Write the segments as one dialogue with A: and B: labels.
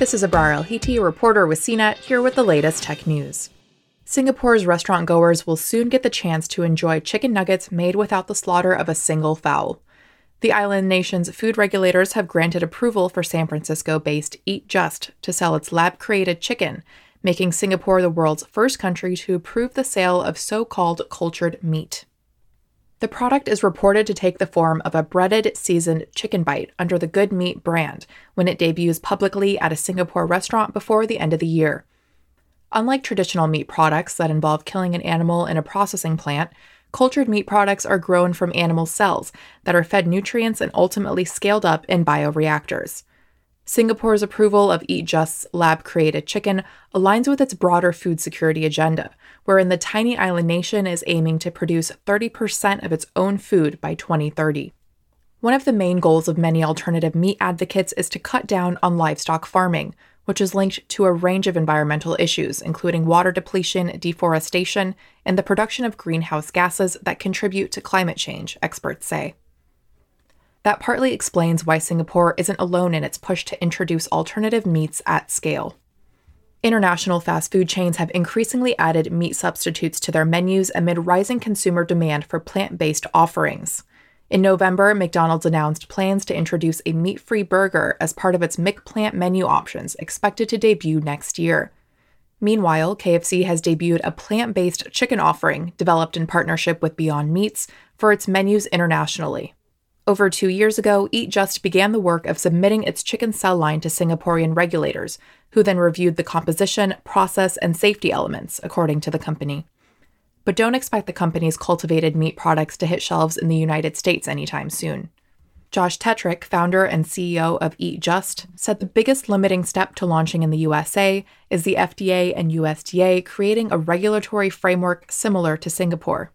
A: This is Abrar Al-Heeti, a reporter with CNET, here with the latest tech news. Singapore's restaurant goers will soon get the chance to enjoy chicken nuggets made without the slaughter of a single fowl. The island nation's food regulators have granted approval for San Francisco based Eat Just to sell its lab created chicken, making Singapore the world's first country to approve the sale of so called cultured meat. The product is reported to take the form of a breaded, seasoned chicken bite under the Good Meat brand when it debuts publicly at a Singapore restaurant before the end of the year. Unlike traditional meat products that involve killing an animal in a processing plant, cultured meat products are grown from animal cells that are fed nutrients and ultimately scaled up in bioreactors. Singapore's approval of Eat Just's lab created chicken aligns with its broader food security agenda, wherein the tiny island nation is aiming to produce 30% of its own food by 2030. One of the main goals of many alternative meat advocates is to cut down on livestock farming, which is linked to a range of environmental issues, including water depletion, deforestation, and the production of greenhouse gases that contribute to climate change, experts say. That partly explains why Singapore isn't alone in its push to introduce alternative meats at scale. International fast food chains have increasingly added meat substitutes to their menus amid rising consumer demand for plant based offerings. In November, McDonald's announced plans to introduce a meat free burger as part of its McPlant menu options, expected to debut next year. Meanwhile, KFC has debuted a plant based chicken offering developed in partnership with Beyond Meats for its menus internationally. Over two years ago, Eat Just began the work of submitting its chicken cell line to Singaporean regulators, who then reviewed the composition, process, and safety elements, according to the company but don't expect the company's cultivated meat products to hit shelves in the United States anytime soon. Josh Tetrick, founder and CEO of Eat Just, said the biggest limiting step to launching in the USA is the FDA and USDA creating a regulatory framework similar to Singapore.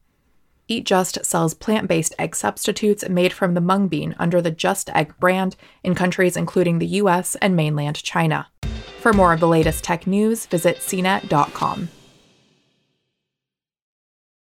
A: Eat Just sells plant based egg substitutes made from the mung bean under the Just Egg brand in countries including the US and mainland China. For more of the latest tech news, visit cnet.com.